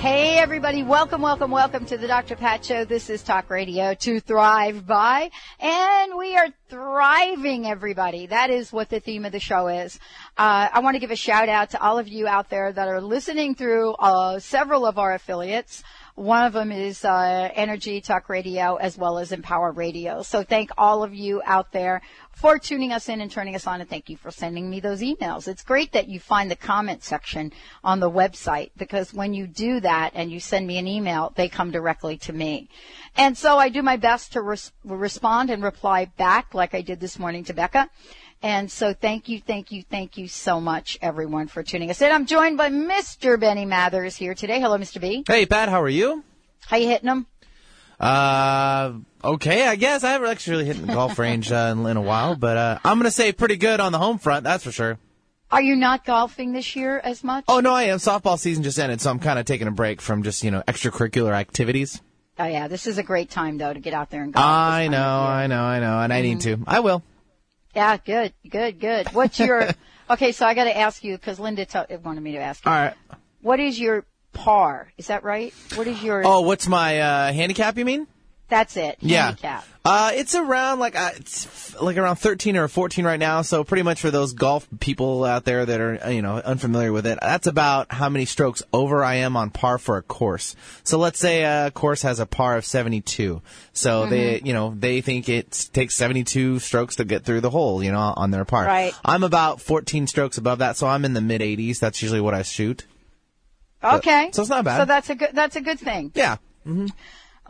Hey everybody, welcome, welcome, welcome to the Dr. Pat Show. This is Talk Radio to Thrive By, and we are thriving everybody. That is what the theme of the show is. Uh, I want to give a shout out to all of you out there that are listening through uh, several of our affiliates. One of them is uh, Energy Talk Radio as well as Empower Radio. So thank all of you out there for tuning us in and turning us on and thank you for sending me those emails. It's great that you find the comment section on the website because when you do that and you send me an email, they come directly to me. And so I do my best to res- respond and reply back like I did this morning to Becca. And so thank you, thank you, thank you so much, everyone, for tuning us in. I'm joined by Mr. Benny Mathers here today. Hello, Mr. B. Hey, Pat, how are you? How you hitting them? Uh, okay, I guess. I haven't actually really hit the golf range uh, in, in a while, but uh, I'm going to say pretty good on the home front, that's for sure. Are you not golfing this year as much? Oh, no, I am. Softball season just ended, so I'm kind of taking a break from just, you know, extracurricular activities. Oh, yeah. This is a great time, though, to get out there and golf. I know, I know, I know, and I need to. I will. Yeah, good, good, good. What's your, okay, so I got to ask you, because Linda t- wanted me to ask you. All right. What is your par? Is that right? What is your, Oh, what's my uh, handicap, you mean? That's it, Yeah. handicap. Uh, it's around like uh, it's like around 13 or 14 right now. So pretty much for those golf people out there that are you know unfamiliar with it, that's about how many strokes over I am on par for a course. So let's say a course has a par of 72. So Mm-hmm. they you know they think it takes 72 strokes to get through the hole. You know on their par. Right. I'm about 14 strokes above that, so I'm in the mid 80s. That's usually what I shoot. Okay. so it's not bad. So that's a good, that's a good thing. Yeah.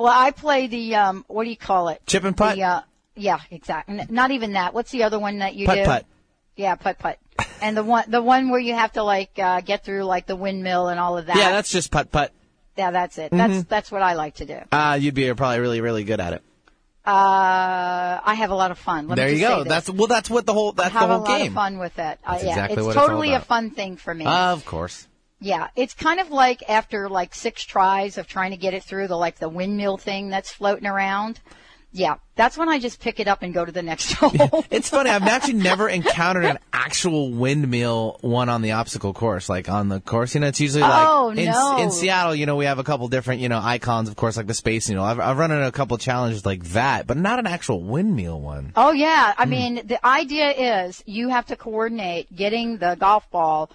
Well, I play the, um, what do you call it? Chip and putt? The, uh, yeah, exactly. Not even that. What's the other one that you Putt do? putt. Putt. Yeah, putt putt. and the one, the one where you have to like, uh, get through like the windmill and all of that. Yeah, that's just putt putt. yeah, that's it. Mm-hmm. That's, that's what I like to do. Uh, you'd be probably really really good at it. Uh, I have a lot of fun. Let me there you go. That's well. That's what the whole. That's have the whole a lot game. of fun with it. Uh, yeah, exactly it's what it's totally a fun thing for me. Of course. Yeah, it's kind of like after like six tries of trying to get it through the like the windmill thing that's floating around. Yeah, that's when I just pick it up and go to the next hole. It's funny. I've actually never encountered an actual windmill one on the obstacle course, like on the course. You know, it's usually like Oh, in, no. in Seattle. You know, we have a couple different you know icons, of course, like the space. You know, I've, I've run into a couple challenges like that, but not an actual windmill one. Oh yeah. I hmm. mean the idea is you have to coordinate getting the golf ball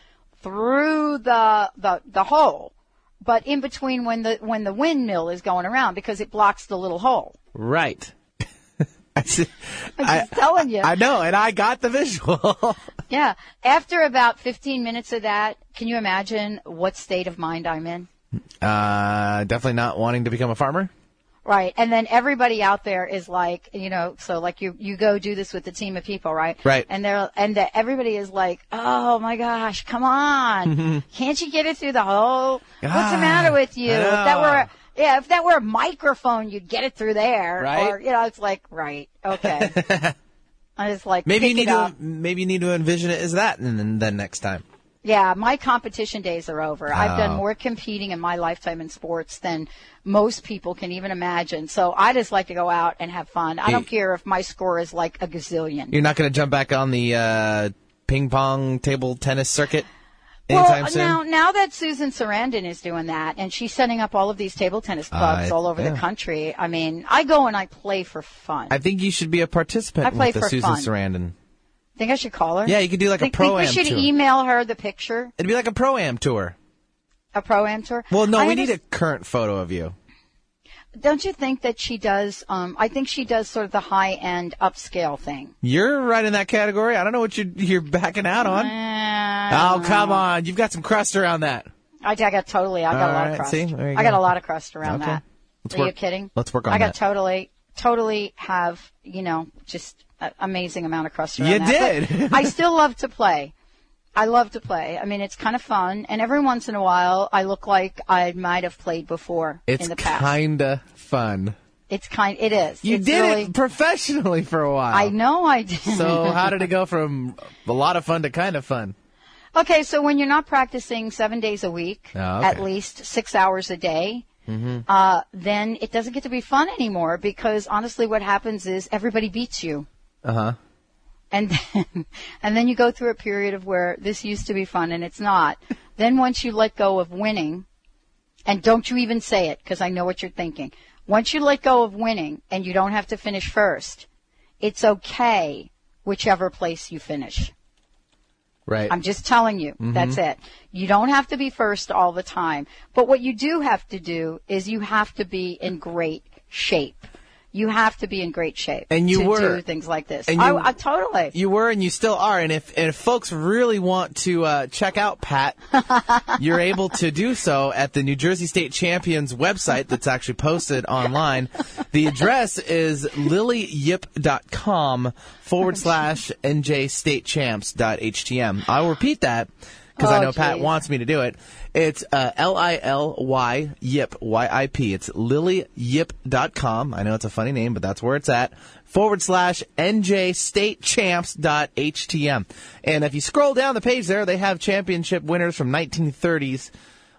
through the the the hole, but in between when the when the windmill is going around because it blocks the little hole. Right. I, I, just telling you. I know, and I got the visual. yeah. After about 15 minutes of that, can you imagine what state of mind I'm in? uh, definitely not wanting to become a farmer. Right. And then everybody out there is like, you know, so like you, you go do this with a team of people, right? Right. And they're, and the, everybody is like, oh my gosh, come on. Can't you get it through the hole? What's the Ah, matter with you? If that were, yeah, if that were a microphone, you'd get it through there. Right. Or, you know, it's like, right. Okay. I just like, Maybe you need to maybe you need to envision it as that, and then, then next time. Yeah, my competition days are over. I've done more competing in my lifetime in sports than most people can even imagine. So I just like to go out and have fun. I don't care if my score is like a gazillion. You're not going to jump back on the uh, ping pong table tennis circuit well, anytime soon. now now that Susan Sarandon is doing that and she's setting up all of these table tennis clubs Uh, all over yeah. the country, I mean, I go and I play for fun. I think you should be a participant I play with the Susan fun. Sarandon. Think I should call her. Yeah, you could do like think, a pro think am we should tour. email her the picture, It'd be like a pro am tour. a pro am tour. Well, no, I we need a current photo of you. Don't you think that she does? Um, I think she does sort of the high end upscale thing. You're right in that category. I don't know what you're, you're backing out on. Uh, Oh, come on. You've got some crust around that. I, I got totally. I got All a lot right, of crust. see? You I got a lot of crust around Okay. that. Let's Are you work- kidding? let's work on I got that. totally, totally have you know just amazing amount of crust around You that. did. I still love to play. I love to play. I mean, it's kind of fun, and every once in a while, I look like I might have played before It's in the past. kinda fun. It's kind. It is. You It's did really- it professionally for a while. I know I did. So how did it go from a lot of fun to kind of fun? Okay, so when you're not practicing seven days a week, Oh, okay. Mm-hmm. at least six hours a day, uh, then it doesn't get to be fun anymore because honestly, what happens is everybody beats you. Uh huh. And then, and then you go through a period of where this used to be fun and it's not. then once you let go of winning, and don't you even say it because I know what you're thinking. Once you let go of winning and you don't have to finish first, it's okay whichever place you finish. Right. I'm just telling you. Mm-hmm. That's it. You don't have to be first all the time. But what you do have to do is you have to be in great shape. You have to be in great shape And you to were. do things like this. And you- I, I totally. You were and you still are. And if, and if folks really want to uh, check out Pat, you're able to do so at the New Jersey State Champions website that's actually posted online. The address is lilyyip.com forward slash njstatechamps.htm. I'll repeat that because I Oh, know Pat wants me to do it. It's uh, L-I-L-Y Yip, Y-I-P. It's lilyyip.com. I know it's a funny name, but that's where it's at. Forward slash njstatechamps.htm. And if you scroll down the page there, they have championship winners from 1930s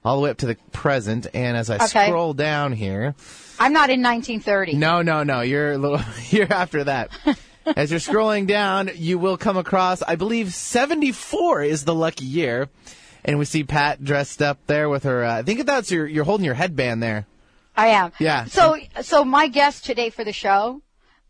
all the way up to the present. And as I Okay. scroll down here, I'm not in 1930. no, no, no. You're a little. You're after that. As you're scrolling down, you will come across. I believe 74 is the lucky year, and we see Pat dressed up there with her. Uh, I think that's your. You're holding your headband there. I am. Yeah. So, so my guest today for the show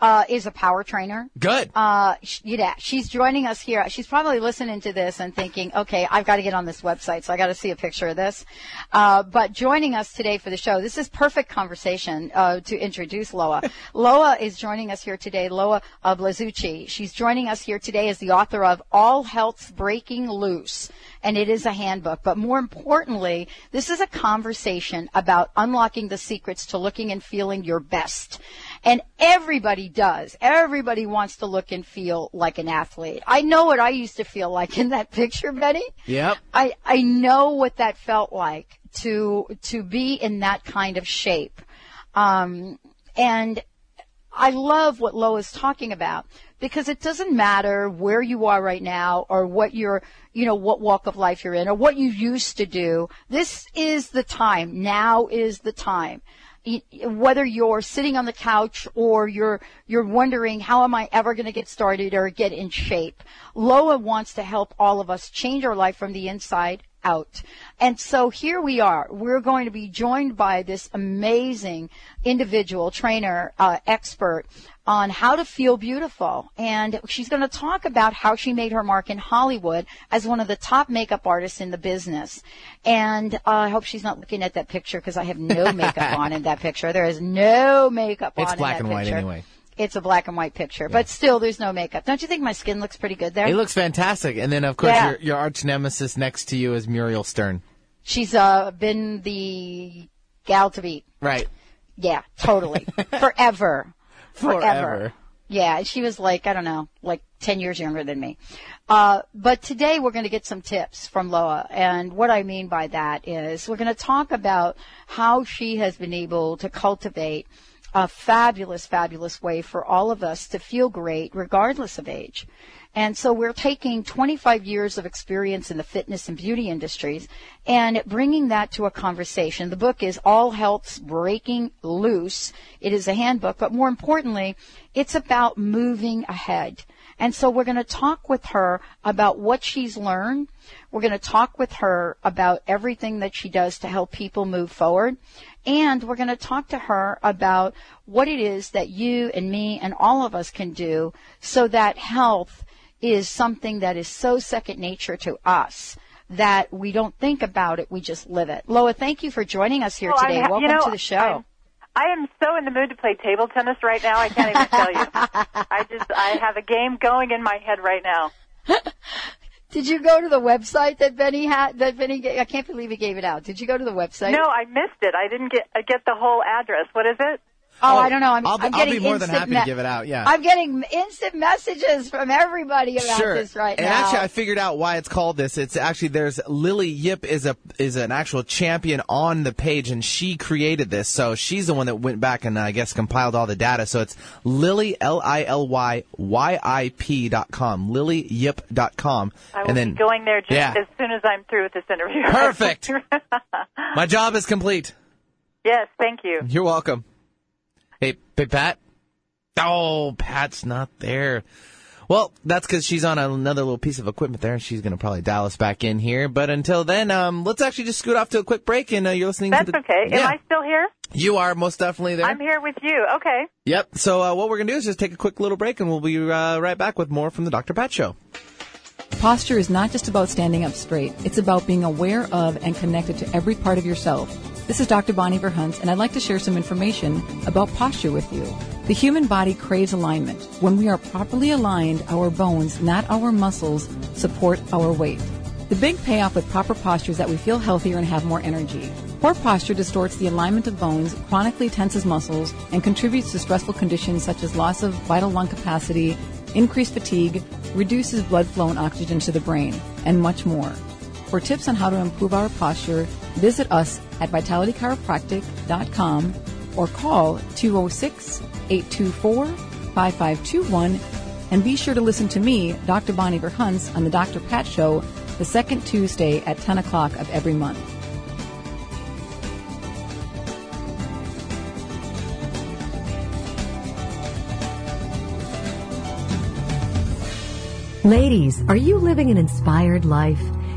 uh, is a power trainer. Good. Uh, sh- yeah, she's joining us here. She's probably listening to this and thinking, okay, I've got to get on this website, so I got to see a picture of this. Uh, but joining us today for the show, this is perfect conversation uh, to introduce Loa. Loa is joining us here today. Loa uh, Blasucci. She's joining us here today as the author of All Health's Breaking Loose. And it is a handbook, but more importantly, this is a conversation about unlocking the secrets to looking and feeling your best. And everybody does. Everybody wants to look and feel like an athlete. I know what I used to feel like in that picture, Betty. Yep. I, I know what that felt like to, to be in that kind of shape. Um, and I love what Loa's talking about because it doesn't matter where you are right now or what your, you know, what walk of life you're in or what you used to do. This is the time. Now is the time. Whether you're sitting on the couch or you're, you're wondering how am I ever going to get started or get in shape. Loa wants to help all of us change our life from the inside out. And so here we are. We're going to be joined by this amazing individual trainer, uh, expert on how to feel beautiful. And she's going to talk about how she made her mark in Hollywood as one of the top makeup artists in the business. And uh, I hope she's not looking at that picture because I have no makeup on in that picture. There is no makeup It's on black in that and white picture. anyway. It's a black and white picture, but still there's no makeup. Don't you think my skin looks pretty good there? It looks fantastic. And then, of course, Yeah. your, your arch nemesis next to you is Muriel Stern. She's uh, been the gal to beat. Right. Yeah, totally. Forever. Forever. Yeah, she was like, I don't know, like 10 years younger than me. Uh, but today we're going to get some tips from Loa. And what I mean by that is we're going to talk about how she has been able to cultivate a fabulous, fabulous way for all of us to feel great regardless of age. And so we're taking 25 years of experience in the fitness and beauty industries and bringing that to a conversation. The book is All Health's Breaking Loose. It is a handbook, but more importantly, it's about moving ahead. And so we're going to talk with her about what she's learned. We're going to talk with her about everything that she does to help people move forward. And we're going to talk to her about what it is that you and me and all of us can do so that health is something that is so second nature to us that we don't think about it, we just live it. Loa, thank you for joining us here I'm today. ha- Welcome you know, to the show. I'm- I am so in the mood to play table tennis right now. I can't even tell you. I just I have a game going in my head right now. Did you go to the website that Benny had? That Benny, ga- I can't believe he gave it out. Did you go to the website? No, I missed it. I didn't get uh, get the whole address. What is it? Oh, I don't know. I'm, I'll, I'm I'll getting be more than instant happy to give it out. Yeah. I'm getting instant messages from everybody about sure. this right and now. And actually, I figured out why it's called this. It's actually there's Lily Yip is a is an actual champion on the page, and she created this. So she's the one that went back and uh, I guess compiled all the data. So it's Lily L I L Y Y I P dot com, LilyYip dot com, I will and then be going there just yeah. as soon as I'm through with this interview. Perfect. My job is complete. yes, thank you. You're welcome. Hey, hey, Pat. Oh, Pat's not there. Well, that's because she's on another little piece of equipment there, and she's going to probably dial us back in here. But until then, um, let's actually just scoot off to a quick break, and uh, you're listening That's to the. okay. Yeah, Am I still here? you are most definitely there. I'm here with you. Okay. Yep. So uh, what we're going to do is just take a quick little break, and we'll be uh, right back with more from the Dr. Pat Show. Posture is not just about standing up straight. It's about being aware of and connected to every part of yourself. This is Dr. Bonnie Verhunts, and I'd like to share some information about posture with you. The human body craves alignment. When we are properly aligned, our bones, not our muscles, support our weight. The big payoff with proper posture is that we feel healthier and have more energy. Poor posture distorts the alignment of bones, chronically tenses muscles, and contributes to stressful conditions such as loss of vital lung capacity, increased fatigue, reduces blood flow and oxygen to the brain, and much more. For tips on how to improve our posture, visit us at vitalitychiropractic.com or call 206-824-5521 and be sure to listen to me, Dr. Bonnie Verhunts, on the Dr. Pat Show the second Tuesday at 10 o'clock of every month. Ladies, are you living an inspired life?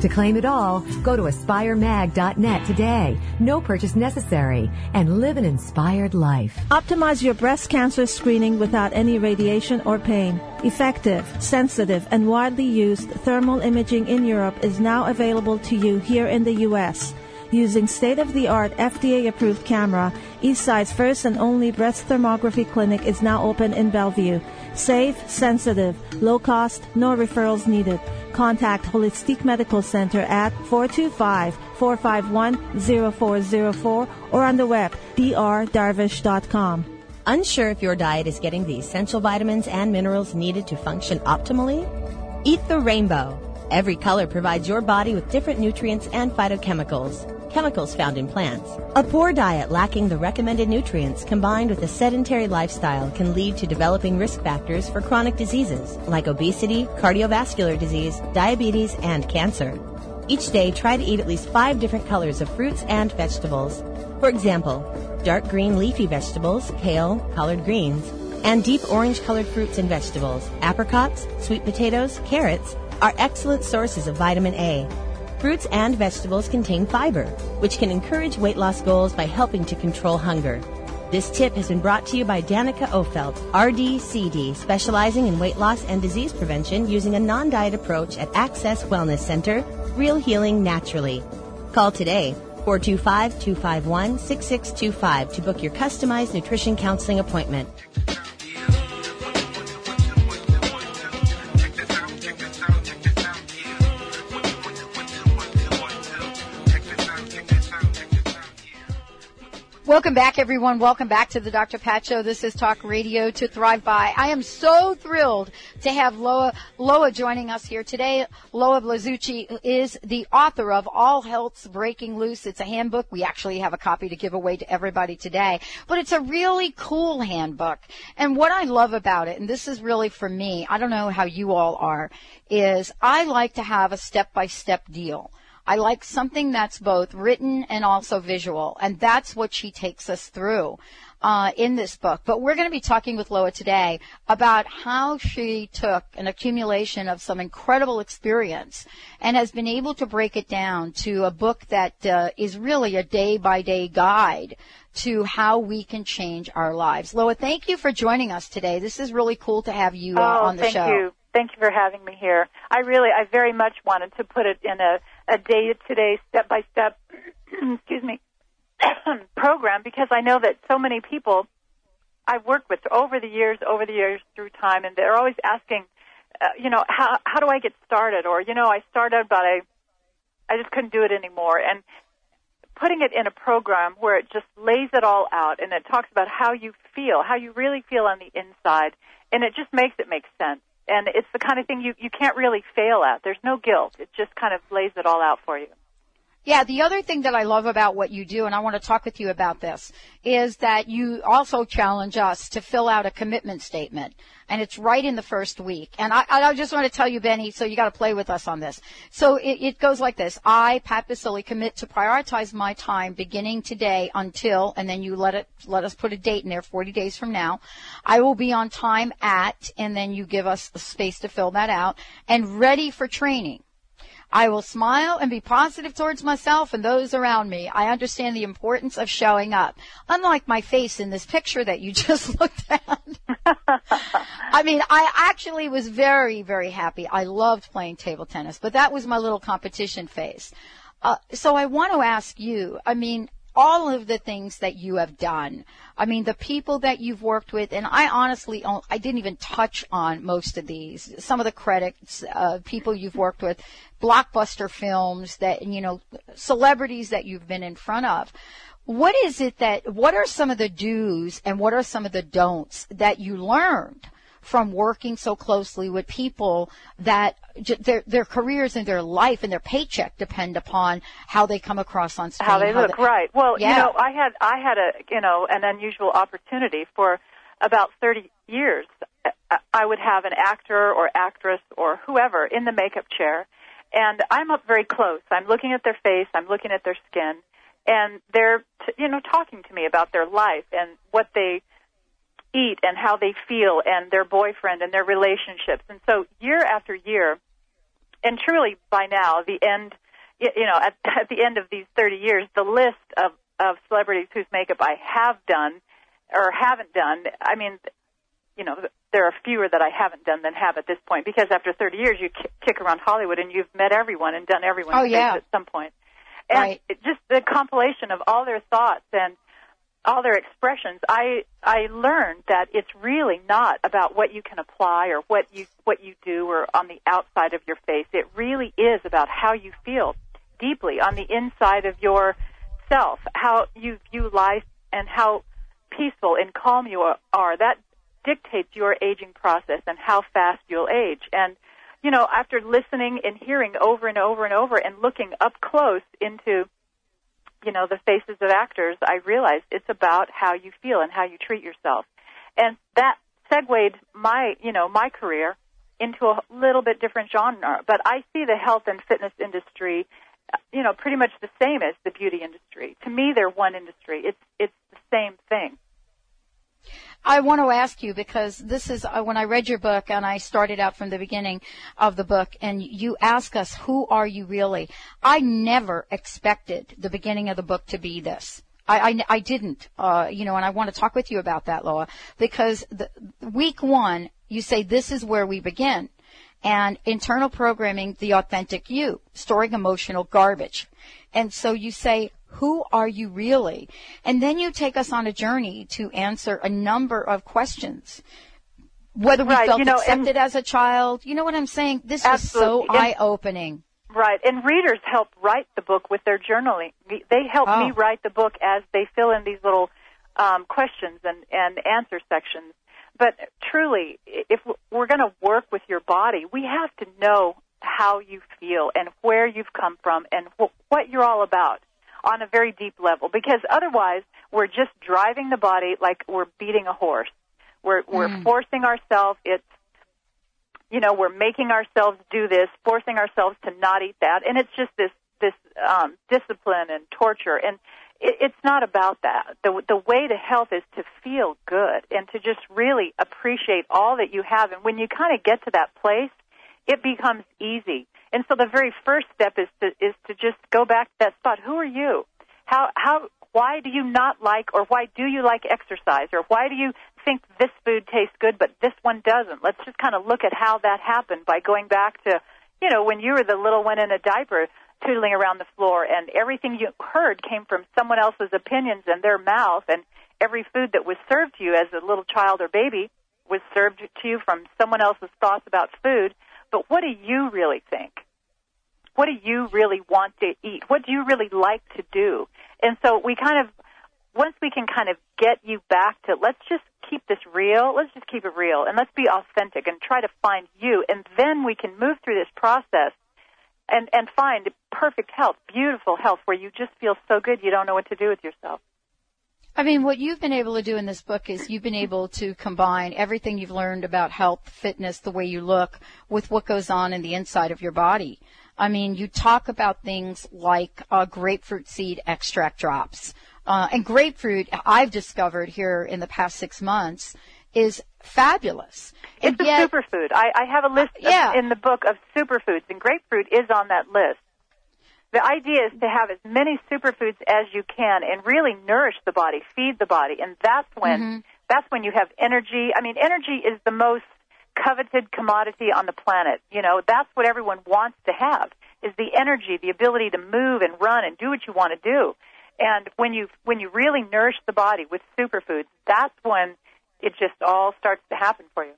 To claim it all, go to aspiremag.net today. No purchase necessary and live an inspired life. Optimize your breast cancer screening without any radiation or pain. Effective, sensitive, and widely used thermal imaging in Europe is now available to you here in the U.S. Using state-of-the-art FDA-approved camera, Eastside's first and only breast thermography clinic is now open in Bellevue. Safe, sensitive, low cost, no referrals needed. Contact Holistic Medical Center at 425-451-0404 or on the web drdarvish.com. Unsure if your diet is getting the essential vitamins and minerals needed to function optimally? Eat the rainbow. Every color provides your body with different nutrients and phytochemicals, chemicals found in plants. A poor diet lacking the recommended nutrients combined with a sedentary lifestyle can lead to developing risk factors for chronic diseases like obesity, cardiovascular disease, diabetes, and cancer. Each day, try to eat at least five different colors of fruits and vegetables. For example, dark green leafy vegetables, kale, collard greens, and deep orange colored fruits and vegetables, apricots, sweet potatoes, carrots, are excellent sources of vitamin A. Fruits and vegetables contain fiber, which can encourage weight loss goals by helping to control hunger. This tip has been brought to you by Danica Ofelt, RDCD, specializing in weight loss and disease prevention using a non-diet approach at Access Wellness Center, Real Healing Naturally. Call today, 425-251-6625 to book your customized nutrition counseling appointment. Welcome back, everyone. Welcome back to the Dr. Pat Show. This is Talk Radio to Thrive By. I am so thrilled to have Loa, Loa joining us here today. Loa Blasucci is the author of All Health's Breaking Loose. It's a handbook. We actually have a copy to give away to everybody today, but it's a really cool handbook. And what I love about it, and this is really for me, I don't know how you all are, is I like to have a step-by-step deal. I like something that's both written and also visual, and that's what she takes us through uh, in this book. But we're going to be talking with Loa today about how she took an accumulation of some incredible experience and has been able to break it down to a book that uh, is really a day-by-day guide to how we can change our lives. Loa, thank you for joining us today. This is really cool to have you uh, oh, on the thank show. Thank you. Thank you for having me here. I really, I very much wanted to put it in a a day-to-day, step-by-step, excuse me, program because I know that so many people I've worked with over the years, over the years through time, and they're always asking, uh, you know, how how do I get started? Or you know, I started, but I I just couldn't do it anymore. And putting it in a program where it just lays it all out and it talks about how you feel, how you really feel on the inside, and it just makes it make sense. And it's the kind of thing you you can't really fail at. There's no guilt. It just kind of lays it all out for you. Yeah, the other thing that I love about what you do, and I want to talk with you about this, is that you also challenge us to fill out a commitment statement. And it's right in the first week. And I, I just want to tell you, Benny, so you got to play with us on this. So it, it goes like this. I, Pat Baccili, commit to prioritize my time beginning today until, and then you let it, let us put a date in there, 40 days from now. I will be on time at, and then you give us the space to fill that out, and ready for training. I will smile and be positive towards myself and those around me. I understand the importance of showing up. Unlike my face in this picture that you just looked at. I mean, I actually was very, very happy. I loved playing table tennis, but that was my little competition face. Uh, so I want to ask you, I mean, all of the things that you have done. I mean, the people that you've worked with, and I honestly, I didn't even touch on most of these. Some of the credits, uh, people you've worked with, blockbuster films that, you know, celebrities that you've been in front of. What is it that, what are some of the do's and what are some of the don'ts that you learned from working so closely with people that their their careers and their life and their paycheck depend upon how they come across on screen. How they look, they, right? Well, yeah. you know, I had I had a you know an unusual opportunity for about 30 years. Uh, I would have an actor or actress or whoever in the makeup chair, and I'm up very close. I'm looking at their face. I'm looking at their skin, and they're t- you know talking to me about their life and what they eat and how they feel and their boyfriend and their relationships. And so year after year, and truly by now, the end, you know, at, at the end of these 30 years, the list of, of celebrities whose makeup I have done or haven't done, I mean, you know, there are fewer that I haven't done than have at this point because after 30 years, you kick around Hollywood and you've met everyone and done everyone's oh, yeah. at some point. And right. it, just the compilation of all their thoughts and all their expressions, I I learned that it's really not about what you can apply or what you what you do or on the outside of your face. It really is about how you feel deeply on the inside of your self, how you view life and how peaceful and calm you are. That dictates your aging process and how fast you'll age. And you know, after listening and hearing over and over and over and looking up close into you know, the faces of actors, I realized it's about how you feel and how you treat yourself. And that segued my, you know, my career into a little bit different genre. But I see the health and fitness industry, you know, pretty much the same as the beauty industry. To me, they're one industry. It's it's the same thing. I want to ask you because this is uh, when I read your book and I started out from the beginning of the book and you ask us, who are you really? I never expected the beginning of the book to be this. I, I, I didn't, uh, you know, and I want to talk with you about that, Loa, because the, week one, you say this is where we begin. And internal programming, the authentic you, storing emotional garbage. And so you say, who are you really? And then you take us on a journey to answer a number of questions. Whether we right, felt you know, accepted as a child. You know what I'm saying? This absolutely. was so eye opening. Right. And readers help write the book with their journaling. They help oh. me write the book as they fill in these little um, questions and, and answer sections. But truly, if we're going to work with your body, we have to know how you feel and where you've come from and wh- what you're all about on a very deep level because otherwise we're just driving the body like we're beating a horse. We're we're Mm. forcing ourselves. It's you know we're making ourselves do this, forcing ourselves to not eat that, and it's just this this um, discipline and torture. And it, it's not about that. The the way to health is to feel good and to just really appreciate all that you have. And when you kind of get to that place, it becomes easy. And so the very first step is to is to just go back to that spot. Who are you? How how why do you not like or why do you like exercise or why do you think this food tastes good but this one doesn't? Let's just kind of look at how that happened by going back to, you know, when you were the little one in a diaper tootling around the floor, and everything you heard came from someone else's opinions and their mouth, and every food that was served to you as a little child or baby was served to you from someone else's thoughts about food. But what do you really think? What do you really want to eat? What do you really like to do? And so we kind of, once we can kind of get you back to, let's just keep this real, let's just keep it real, and let's be authentic and try to find you, and then we can move through this process and, and find perfect health, beautiful health, where you just feel so good you don't know what to do with yourself. I mean, what you've been able to do in this book is you've been able to combine everything you've learned about health, fitness, the way you look, with what goes on in the inside of your body. I mean, you talk about things like uh, grapefruit seed extract drops. Uh, and grapefruit, I've discovered here in the past six months, is fabulous. It's and yet, a superfood. I, I have a list yeah. in the book of superfoods, and grapefruit is on that list. The idea is to have as many superfoods as you can and really nourish the body, feed the body, and that's when mm-hmm. that's when you have energy. I mean, energy is the most coveted commodity on the planet. You know, that's what everyone wants to have is the energy, the ability to move and run and do what you want to do. And when you when you really nourish the body with superfoods, that's when it just all starts to happen for you.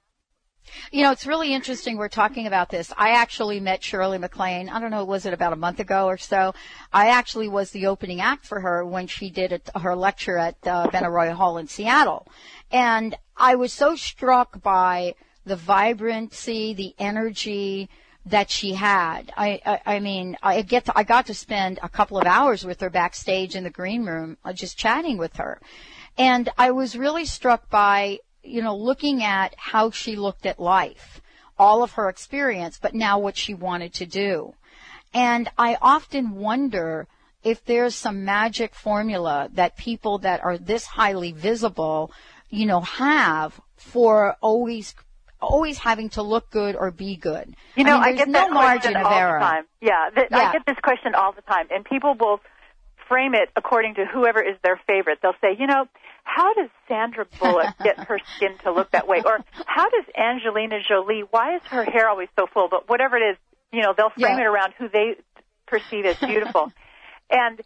You know, it's really interesting we're talking about this. I actually met Shirley MacLaine, I don't know, was it about a month ago or so? I actually was the opening act for her when she did a, her lecture at uh, Benaroya Hall in Seattle. And I was so struck by the vibrancy, the energy that she had. I, I, I mean, I get to, I got to spend a couple of hours with her backstage in the green room, uh, just chatting with her. And I was really struck by you know, looking at how she looked at life, all of her experience, but now what she wanted to do. And I often wonder if there's some magic formula that people that are this highly visible, you know, have for always always having to look good or be good. You know, I, mean, I get no that margin question of all error. the time. Yeah, th- yeah, I get this question all the time, and people will frame it according to whoever is their favorite. They'll say, you know, how does Sandra Bullock get her skin to look that way? Or how does Angelina Jolie, why is her hair always so full? But whatever it is, you know, they'll frame Yeah. it around who they perceive as beautiful. and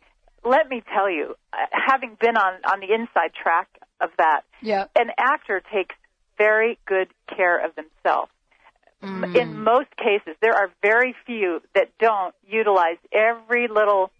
let me tell you, uh, having been on, on the inside track of that, Yeah. an actor takes very good care of themselves. Mm. In most cases, there are very few that don't utilize every little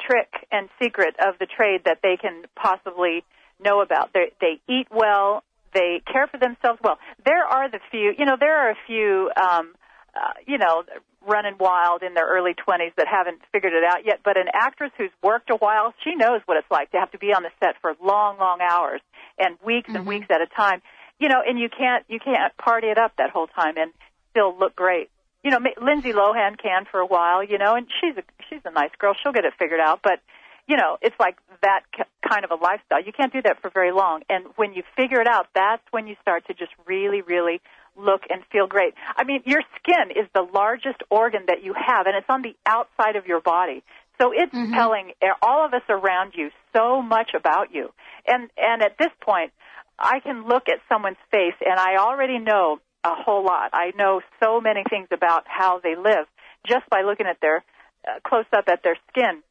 trick and secret of the trade that they can possibly know about. They, they eat well. They care for themselves well. There are the few, you know, there are a few, um, uh, you know, running wild in their early 20s that haven't figured it out yet. But an actress who's worked a while, she knows what it's like to have to be on the set for long, long hours and weeks and Mhm. weeks at a time. You know, and you can't you can't party it up that whole time and still look great. You know, Lindsay Lohan can for a while, you know, and she's a she's a nice girl. She'll get it figured out, but you know, it's like that kind of a lifestyle. You can't do that for very long. And when you figure it out, that's when you start to just really, really look and feel great. I mean, your skin is the largest organ that you have, and it's on the outside of your body. So it's Mhm. telling all of us around you so much about you. And and at this point, I can look at someone's face and I already know a whole lot. I know so many things about how they live just by looking at their uh, close up at their skin.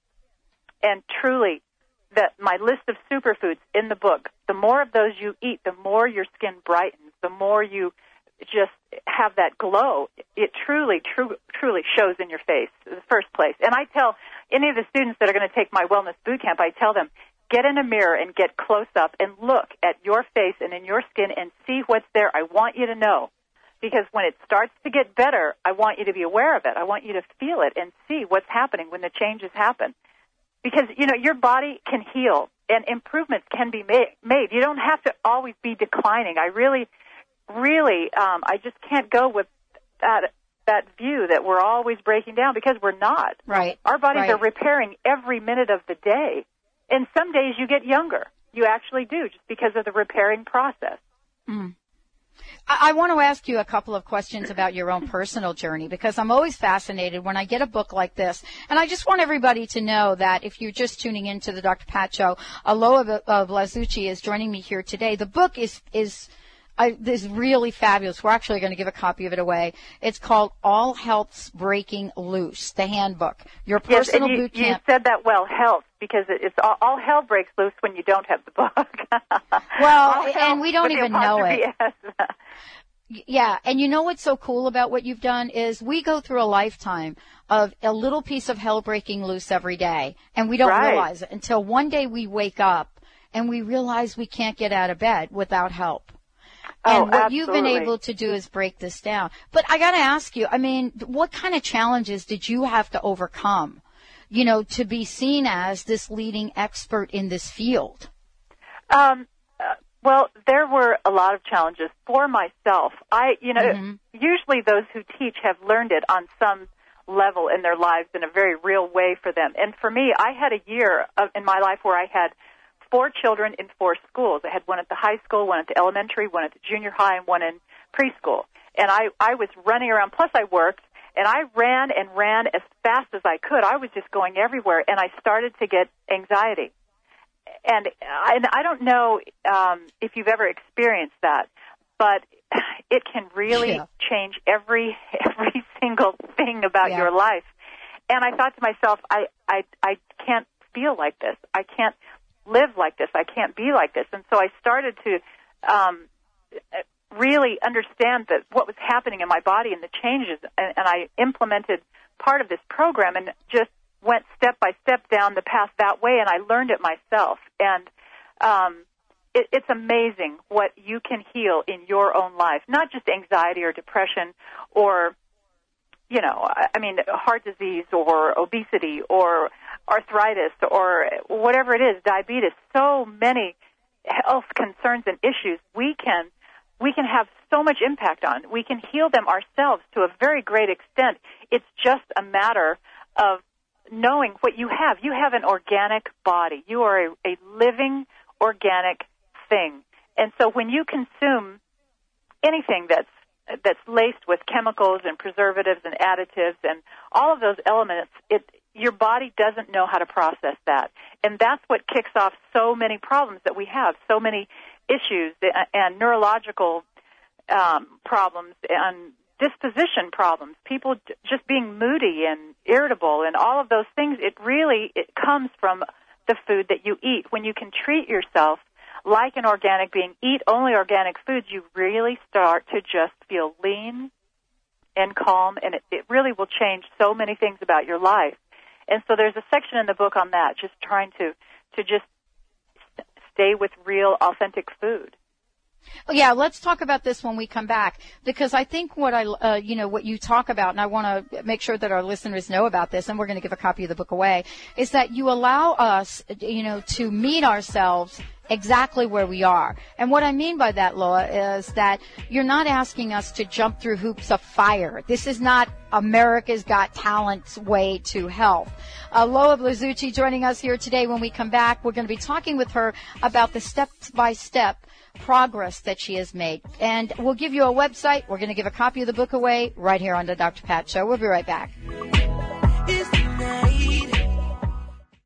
And truly, that my list of superfoods in the book, the more of those you eat, the more your skin brightens, the more you just have that glow. It truly, true, truly shows in your face, in the first place. And I tell any of the students that are going to take my wellness boot camp, I tell them, get in a mirror and get close up and look at your face and in your skin and see what's there. I want you to know. Because when it starts to get better, I want you to be aware of it. I want you to feel it and see what's happening when the changes happen. Because, you know, your body can heal and improvements can be ma- made. You don't have to always be declining. I really, really, um, I just can't go with that, that view that we're always breaking down because we're not. Right. Our bodies Right. are repairing every minute of the day. And some days you get younger. You actually do just because of the repairing process. I, I want to ask you a couple of questions about your own personal journey because I'm always fascinated when I get a book like this. And I just want everybody to know that if you're just tuning into the Dr. Pat Show, Aloha uh, Blasucci is joining me here today. The book is, is, I, this is really fabulous. We're actually going to give a copy of it away. It's called All Health's Breaking Loose, the handbook. Your personal and you, boot camp. you said that well, health, because it- it's all, all hell breaks loose when you don't have the book. Well, and we don't even know it. Yeah, and you know what's so cool about what you've done is we go through a lifetime of a little piece of hell breaking loose every day, and we don't Right. realize it until one day we wake up and we realize we can't get out of bed without help. Oh, and what you've been able to do is break this down. But I got to ask you, I mean, what kind of challenges did you have to overcome, you know, to be seen as this leading expert in this field? Um, uh, well, there were a lot of challenges for myself. I, you know, Mhm. usually those who teach have learned it on some level in their lives in a very real way for them. And for me, I had a year of, in my life where I had four children in four schools. I had one at the high school, one at the elementary, one at the junior high, and one in preschool. And I, I was running around, plus I worked, and I ran and ran as fast as I could. I was just going everywhere, and I started to get anxiety and I, and I don't know um, if you've ever experienced that, but it can really Yeah. change every every single thing about Yeah. your life. And I thought to myself, I I I can't feel like this. I can't live like this. I can't be like this. And so I started to um, really understand that what was happening in my body and the changes, and, and I implemented part of this program and just went step by step down the path that way, and I learned it myself. And um, it, it's amazing what you can heal in your own life, not just anxiety or depression or you know, I I mean, heart disease or obesity or arthritis or whatever it is, diabetes, so many health concerns and issues we can we can have so much impact on. We can heal them ourselves to a very great extent. It's just a matter of knowing what you have. You have an organic body. You are a, a living organic thing. And so when you consume anything that's that's laced with chemicals and preservatives and additives and all of those elements, it your body doesn't know how to process that. And that's what kicks off so many problems that we have, so many issues and neurological um, problems and disposition problems, people just being moody and irritable and all of those things, it really it comes from the food that you eat. When you can treat yourself like an organic being, eat only organic foods, you really start to just feel lean and calm, and it, it really will change so many things about your life. And so there's a section in the book on that, just trying to to just stay with real, authentic food. Oh, yeah, let's talk about this when we come back because I think what I, uh, you know, what you talk about, and I want to make sure that our listeners know about this, and we're going to give a copy of the book away, is that you allow us, you know, to meet ourselves exactly where we are. And what I mean by that, Loa, is that you're not asking us to jump through hoops of fire. This is not America's Got Talent's way to health. Uh, Loa Blasucci joining us here today. When we come back, we're going to be talking with her about the step by step progress that she has made. And we'll give you a website. We're going to give a copy of the book away right here on the Dr. Pat Show. We'll be right back.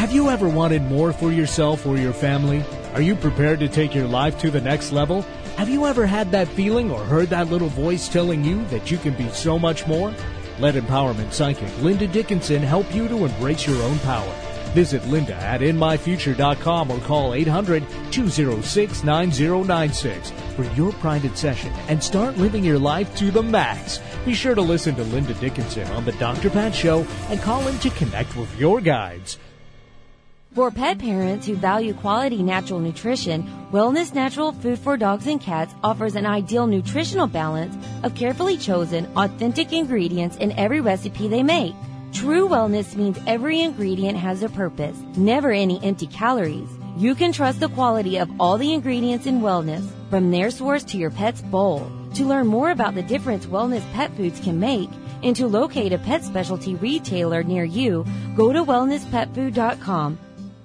Have you ever wanted more for yourself or your family? Are you prepared to take your life to the next level? Have you ever had that feeling or heard that little voice telling you that you can be so much more? Let empowerment psychic Linda Dickinson help you to embrace your own power. Visit Linda at InMyFuture.com or call 800 206 9096. for your private session and start living your life to the max. Be sure to listen to Linda Dickinson on the Dr. Pat Show and call in to connect with your guides. For pet parents who value quality natural nutrition, Wellness Natural Food for Dogs and Cats offers an ideal nutritional balance of carefully chosen, authentic ingredients in every recipe they make. True wellness means every ingredient has a purpose, never any empty calories. You can trust the quality of all the ingredients in wellness, from their source to your pet's bowl. To learn more about the difference wellness pet foods can make, and to locate a pet specialty retailer near you, go to wellnesspetfood.com.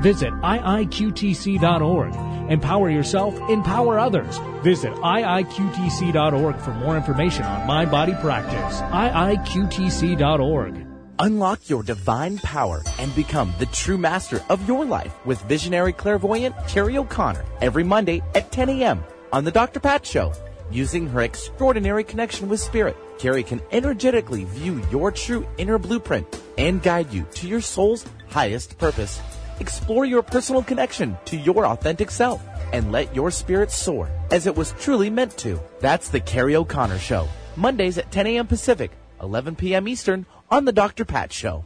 Visit iiqtc.org. Empower yourself, empower others. Visit iiqtc.org for more information on mind body practice. iiqtc.org. Unlock your divine power and become the true master of your life with visionary clairvoyant Carrie O'Connor every Monday at 10 a.m. on The Dr. Pat Show. Using her extraordinary connection with spirit, Carrie can energetically view your true inner blueprint and guide you to your soul's highest purpose. Explore your personal connection to your authentic self and let your spirit soar as it was truly meant to. That's the Carrie O'Connor Show. Mondays at 10 a.m. Pacific, 11 p.m. Eastern on The Dr. Pat Show.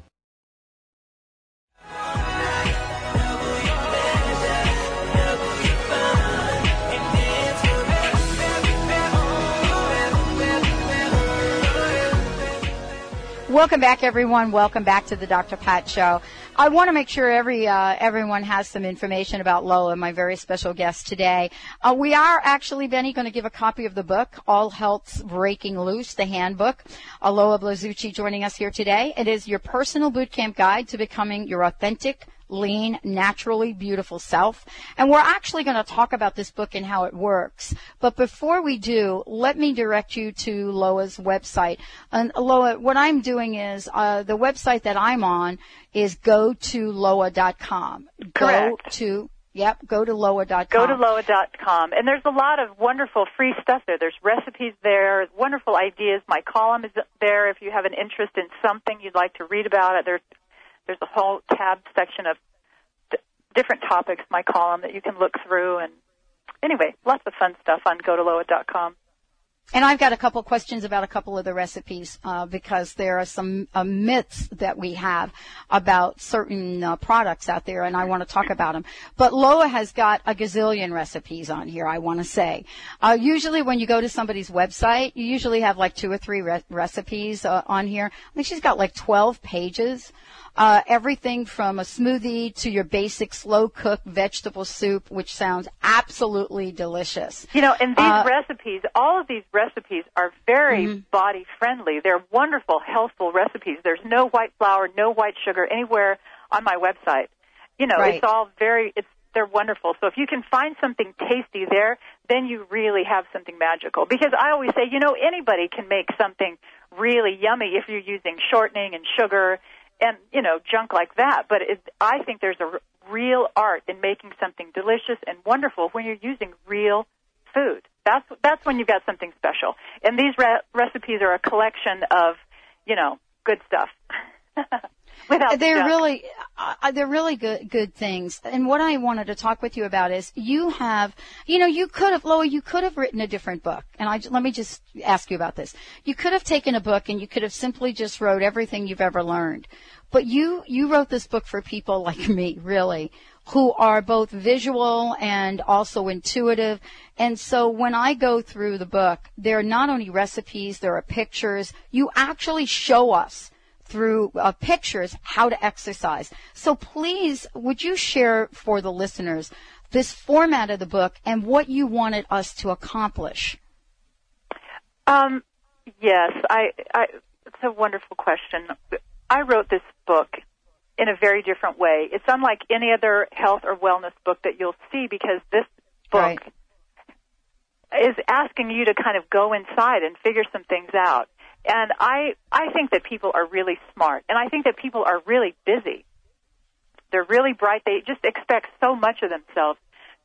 Welcome back, everyone. Welcome back to the Dr. Pat Show. I want to make sure every uh, everyone has some information about Loa, my very special guest today. Uh, we are actually, Benny, going to give a copy of the book, All Health's Breaking Loose, the handbook. Aloha Blasucci joining us here today. It is your personal boot camp guide to becoming your authentic, lean, naturally beautiful self. And we're actually going to talk about this book and how it works. But before we do, let me direct you to Loa's website. And Loa, what I'm doing is uh, the website that I'm on is go to loa.com. Correct. Go to Yep, go to loa.com. Go to loa.com. And there's a lot of wonderful free stuff there. There's recipes there, wonderful ideas. My column is there if you have an interest in something you'd like to read about it. There's there's a whole tab section of d- different topics, my column, that you can look through. And anyway, lots of fun stuff on gotoloa.com. And I've got a couple questions about a couple of the recipes uh, because there are some uh, myths that we have about certain uh, products out there, and I want to talk about them. But Loa has got a gazillion recipes on here. I want to say. Uh, usually, when you go to somebody's website, you usually have like two or three re- recipes uh, on here. I think she's got like 12 pages. Uh, everything from a smoothie to your basic slow cooked vegetable soup, which sounds absolutely delicious. You know, and these Uh, recipes, all of these recipes are very Mm-hmm. body friendly. They're wonderful, healthful recipes. There's no white flour, no white sugar anywhere on my website. You know, Right. it's all very, it's, they're wonderful. So if you can find something tasty there, then you really have something magical. Because I always say, you know, anybody can make something really yummy if you're using shortening and sugar and, you know, junk like that. But it, I think there's a r- real art in making something delicious and wonderful when you're using real food. That's that's when you've got something special. And these re- recipes are a collection of, you know, good stuff. Without they're junk. really uh, they're really good good things and what i wanted to talk with you about is you have you know you could have loa you could have written a different book and i let me just ask you about this you could have taken a book and you could have simply just wrote everything you've ever learned but you you wrote this book for people like me really who are both visual and also intuitive. And so when I go through the book, there are not only recipes, there are pictures. You actually show us through uh, pictures how to exercise. So please, would you share for the listeners this format of the book and what you wanted us to accomplish? Um, yes, I, I, it's a wonderful question. I wrote this book in a very different way. It's unlike any other health or wellness book that you'll see because this book Right. is asking you to kind of go inside and figure some things out. And I, I think that people are really smart, and I think that people are really busy. They're really bright. They just expect so much of themselves.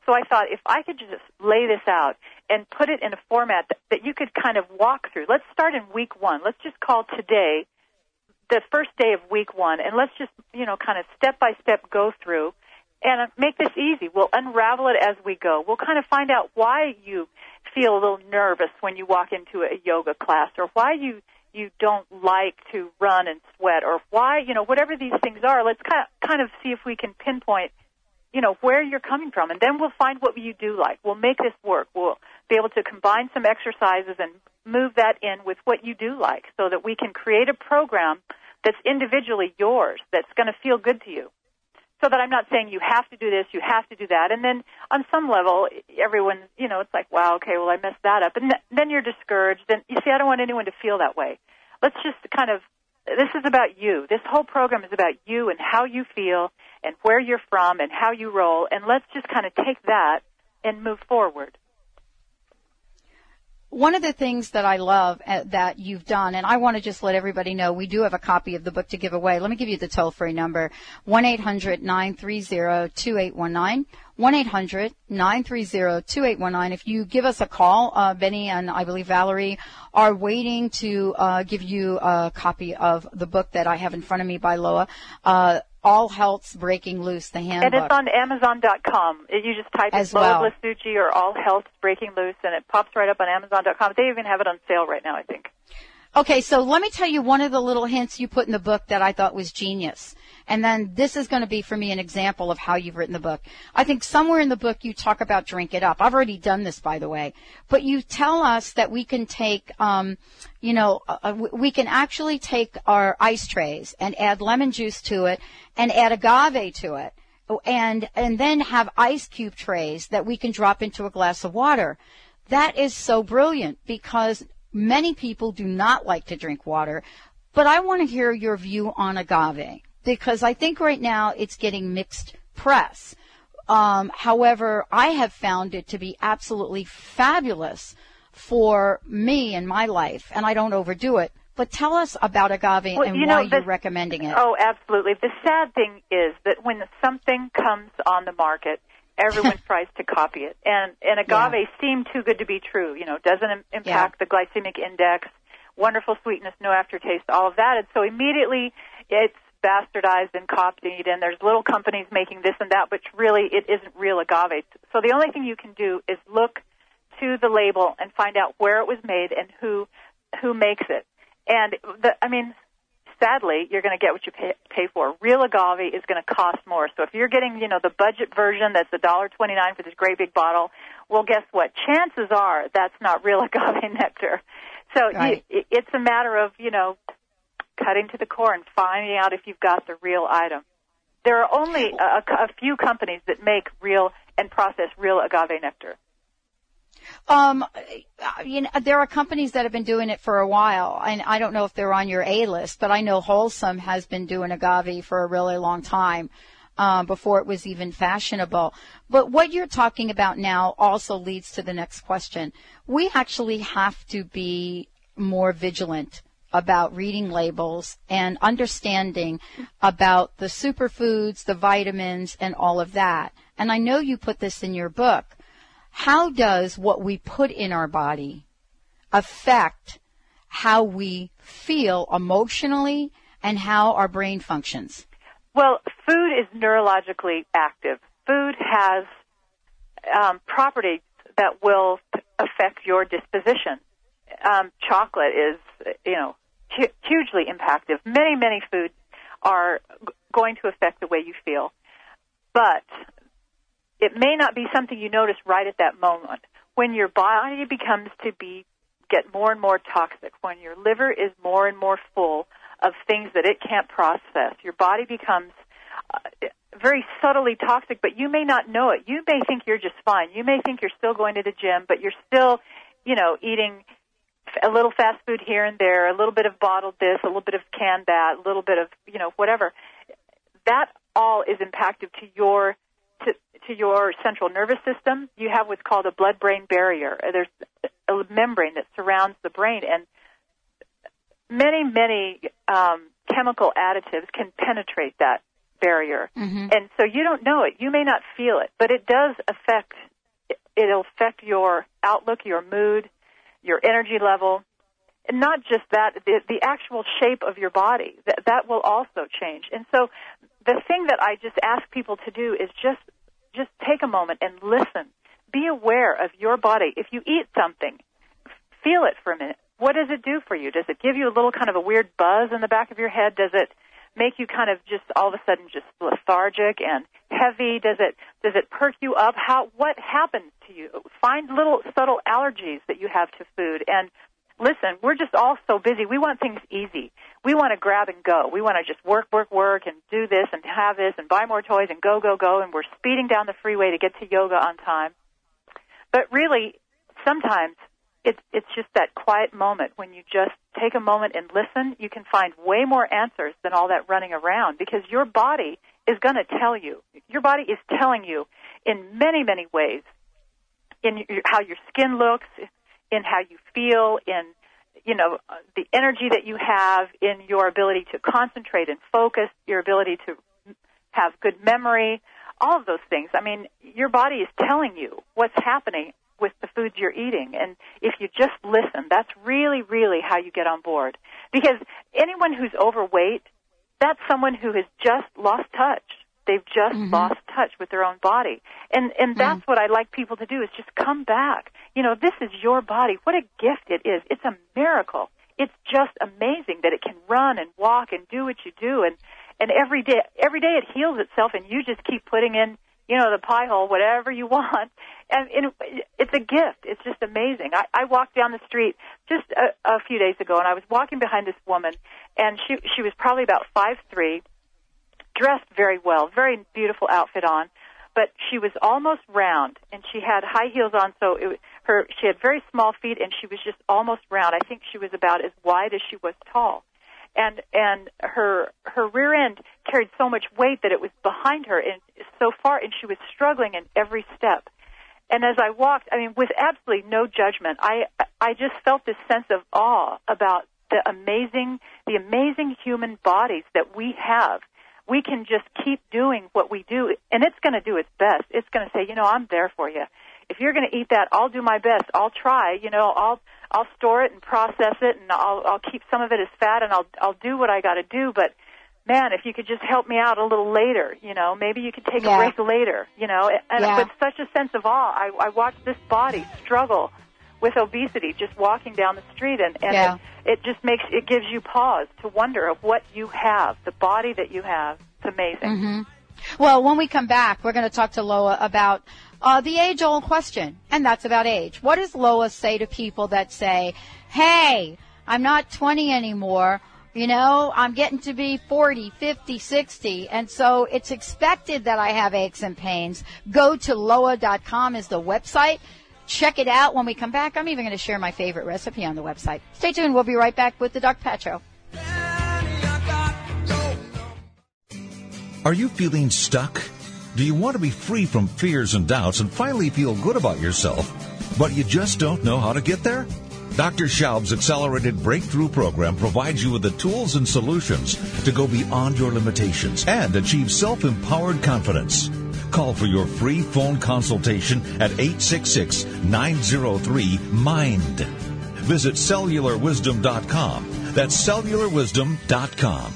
So I thought if I could just lay this out and put it in a format that, that you could kind of walk through. Let's start in week one. Let's just call today the first day of week one, and let's just you know kind of step by step go through and make this easy. We'll unravel it as we go. We'll kind of find out why you feel a little nervous when you walk into a yoga class, or why you you don't like to run and sweat, or why you know whatever these things are. Let's kind of, kind of see if we can pinpoint you know where you're coming from, and then we'll find what you do like. We'll make this work. We'll be able to combine some exercises and move that in with what you do like, so that we can create a program that's individually yours, that's going to feel good to you so that I'm not saying you have to do this, you have to do that. And then on some level, everyone, you know, it's like, wow, okay, well, I messed that up. And th- then you're discouraged. And you see, I don't want anyone to feel that way. Let's just kind of, this is about you. This whole program is about you and how you feel and where you're from and how you roll. And let's just kind of take that and move forward one of the things that I love uh, that you've done, and I want to just let everybody know, we do have a copy of the book to give away. Let me give you the toll free number, 1-800-930-2819. 1-800-930-2819. If you give us a call, uh, Benny and I believe Valerie are waiting to uh, give you a copy of the book that I have in front of me by Loa. Uh, all Health's Breaking Loose, the handbook. And it's on Amazon.com. You just type As in well. Loa Blasucci or All Health's Breaking Loose, and it pops right up on Amazon.com. They even have it on sale right now, I think. Okay, so let me tell you one of the little hints you put in the book that I thought was genius. And then this is going to be for me an example of how you've written the book. I think somewhere in the book you talk about drink it up. I've already done this, by the way. But you tell us that we can take, um, you know, uh, uh we can actually take our ice trays and add lemon juice to it and add agave to it. And, and then have ice cube trays that we can drop into a glass of water. That is so brilliant because Many people do not like to drink water, but I want to hear your view on agave because I think right now it's getting mixed press. Um, however, I have found it to be absolutely fabulous for me in my life, and I don't overdo it. But tell us about agave well, and you why the, you're recommending it. Oh, absolutely. The sad thing is that when something comes on the market, everyone tries to copy it. And and agave Yeah. seemed too good to be true. You know, doesn't im- impact the glycemic index, wonderful sweetness, no aftertaste, all of that. And so immediately it's bastardized and copied, and there's little companies making this and that, but really it isn't real agave. So the only thing you can do is look to the label and find out where it was made and who who makes it. And the, I mean, sadly, you're going to get what you pay, pay for. Real agave is going to cost more. So if you're getting, you know, the budget version that's a dollar twenty nine for this great big bottle, well, guess what? Chances are that's not real agave nectar. So Right. you, it- it's a matter of, you know, cutting to the core and finding out if you've got the real item. There are only a, a few companies that make real and process real agave nectar. Um, uh, you know, there are companies that have been doing it for a while, and I don't know if they're on your A list, but I know Wholesome has been doing agave for a really long time. Um, before it was even fashionable. But what you're talking about now also leads to the next question. We actually have to be more vigilant about reading labels and understanding about the superfoods, the vitamins, and all of that. And I know you put this in your book how does what we put in our body affect how we feel emotionally and how our brain functions? Well, food is neurologically active. Food has um, properties that will affect your disposition. Um, chocolate is, you know, hu- hugely impactful. Many, many foods are g- going to affect the way you feel. But it may not be something you notice right at that moment. When your body becomes to be get more and more toxic, when your liver is more and more full of things that it can't process, your body becomes uh, very subtly toxic, but you may not know it. You may think you're just fine. You may think you're still going to the gym, but you're still, you know, eating a little fast food here and there, a little bit of bottled this, a little bit of canned that, a little bit of, you know, whatever. That all is impacted to your to, to your central nervous system. You have what's called a blood-brain barrier. Uh, There's a membrane that surrounds the brain, and many, many um, chemical additives can penetrate that barrier. Mm-hmm. And so you don't know it. You may not feel it, but it does affect, it'll affect your outlook, your mood, your energy level. And not just that, the, the actual shape of your body, that, that will also change. And so the thing that I just ask people to do is just, just take a moment and listen. Be aware of your body. If you eat something, feel it for a minute. What does it do for you? Does it give you a little kind of a weird buzz in the back of your head? Does it make you kind of just all of a sudden just lethargic and heavy? Does it does it perk you up? How what happens to you? Find little subtle allergies that you have to food and listen, we're just all so busy. We want things easy. We want to grab and go. We want to just work, work, work and do this and have this and buy more toys and go, go, go and we're speeding down the freeway to get to yoga on time. But really, sometimes it's it's just that quiet moment when you just take a moment and listen. You can find way more answers than all that running around because your body is going to tell you. Your body is telling you in many many ways in your, how your skin looks, in how you feel, in you know the energy that you have, in your ability to concentrate and focus, your ability to have good memory, all of those things. I mean, your body is telling you what's happening with the foods you're eating. And if you just listen, that's really, really how you get on board. Because anyone who's overweight, that's someone who has just lost touch. They've just Mm-hmm. lost touch with their own body. And and that's what I like people to do is just come back. You know, this is your body. What a gift it is. It's a miracle. It's just amazing that it can run and walk and do what you do and and every day every day it heals itself and you just keep putting in you know the pie hole whatever you want and, and it's a gift it's just amazing i i walked down the street just a, a few days ago and i was walking behind this woman and she she was probably about five three dressed very well very beautiful outfit on but she was almost round and she had high heels on so it, her she had very small feet and she was just almost round. I think she was about as wide as she was tall. And and her her rear end carried so much weight that it was behind her and so far and she was struggling in every step. And as i walked i mean with absolutely no judgment i i just felt this sense of awe about the amazing the amazing human bodies that we have we can just keep doing what we do and it's going to do its best it's going to say you know i'm there for you if you're going to eat that i'll do my best i'll try you know i'll I'll store it and process it, and I'll I'll keep some of it as fat, and I'll I'll do what I got to do. But man, if you could just help me out a little later, you know, maybe you could take Yeah. a break later, you know. And Yeah. with such a sense of awe, I I watched this body struggle with obesity just walking down the street, and and Yeah. it, it just makes it gives you pause to wonder of what you have, the body that you have. It's amazing. hmm Well, when we come back, we're going to talk to Loa about uh, the age-old question, and that's about age. What does Loa say to people that say, "Hey, I'm not 20 anymore"? You know, I'm getting to be 40, 50, 60, and so it's expected that I have aches and pains. Go to loa.com is the website. Check it out when we come back. I'm even going to share my favorite recipe on the website. Stay tuned. We'll be right back with the. Pat Show. Are you feeling stuck? Do you want to be free from fears and doubts and finally feel good about yourself, but you just don't know how to get there? Dr. Schaub's accelerated breakthrough program provides you with the tools and solutions to go beyond your limitations and achieve self-empowered confidence. Call for your free phone consultation at 866-903-MIND. Visit cellularwisdom.com. That's cellularwisdom.com.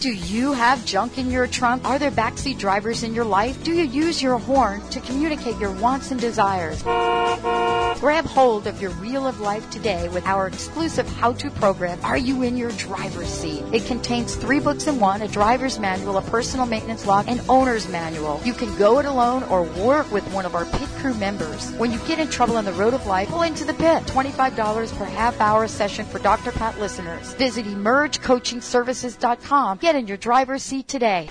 Do you have junk in your trunk? Are there backseat drivers in your life? Do you use your horn to communicate your wants and desires? Grab hold of your Wheel of Life today with our exclusive how-to program, Are You in Your Driver's Seat? It contains three books in one, a driver's manual, a personal maintenance log, and owner's manual. You can go it alone or work with one of our pit crew members. When you get in trouble on the road of life, pull into the pit. $25 per half hour session for Dr. Pat listeners. Visit emergecoachingservices.com. Get in your driver's seat today.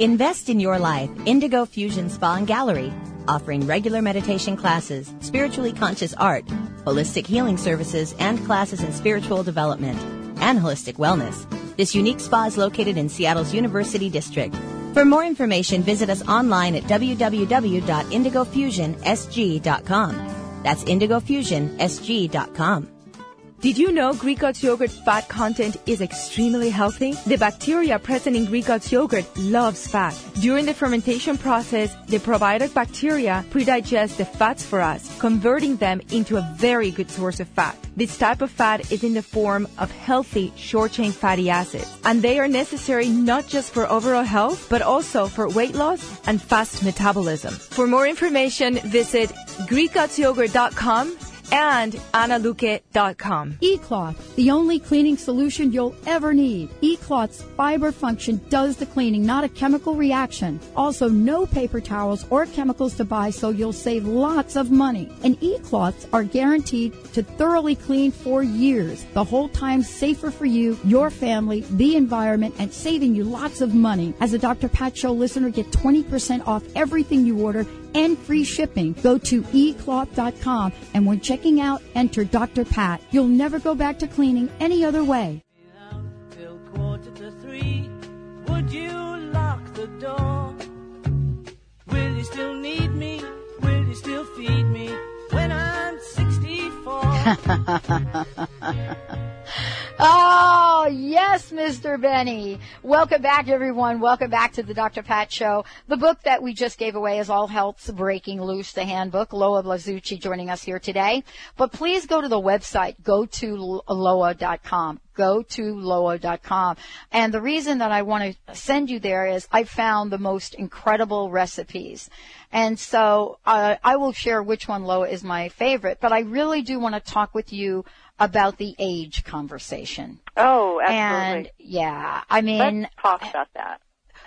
Invest in your life. Indigo Fusion Spa and Gallery, offering regular meditation classes, spiritually conscious art, holistic healing services, and classes in spiritual development and holistic wellness. This unique spa is located in Seattle's University District. For more information, visit us online at www.indigofusionsg.com. That's indigofusionsg.com. Did you know Greek God's yogurt fat content is extremely healthy? The bacteria present in Greek God's yogurt loves fat. During the fermentation process, the probiotic bacteria predigest the fats for us, converting them into a very good source of fat. This type of fat is in the form of healthy short-chain fatty acids, and they are necessary not just for overall health, but also for weight loss and fast metabolism. For more information, visit GreekGodsYogurt.com and analuque.com. eCloth, the only cleaning solution you'll ever need. eCloth's fiber function does the cleaning, not a chemical reaction. Also, no paper towels or chemicals to buy, so you'll save lots of money. And eCloths are guaranteed to thoroughly clean for years, the whole time safer for you, your family, the environment, and saving you lots of money. As a Dr. Pat Show listener, get 20% off everything you order and free shipping. Go to ecloth.com and when checking out, enter Dr. Pat. You'll never go back to cleaning any other way. Will you still need me? Will you still feed me when 64? Oh, yes, Mr. Benny. Welcome back, everyone. Welcome back to the Dr. Pat Show. The book that we just gave away is All Health's Breaking Loose, the handbook. Loa Blasucci joining us here today. But please go to the website, go to loa.com go to loa.com. And the reason that I want to send you there is I found the most incredible recipes. And so uh, I will share which one Loa is my favorite, but I really do want to talk with you about the age conversation. Oh, absolutely. And yeah, I mean, Let's talk about that.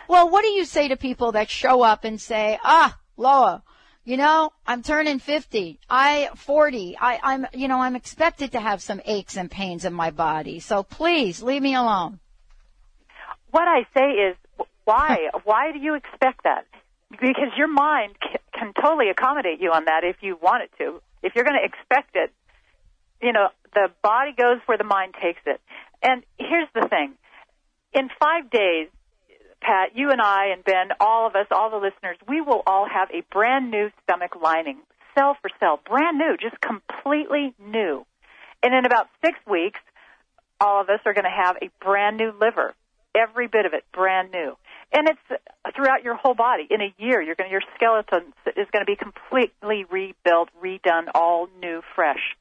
well, what do you say to people that show up and say, ah, Loa, you know, I'm turning 50. I 40. I, I'm, you know, I'm expected to have some aches and pains in my body. So please leave me alone. What I say is, why? why do you expect that? Because your mind can, can totally accommodate you on that if you want it to. If you're going to expect it, you know, the body goes where the mind takes it. And here's the thing. In five days, Pat, you and I and Ben, all of us, all the listeners, we will all have a brand new stomach lining, cell for cell, brand new, just completely new. And in about six weeks, all of us are going to have a brand new liver, every bit of it brand new. And it's throughout your whole body. In a year, you're going to, your skeleton is going to be completely rebuilt, redone, all new, fresh.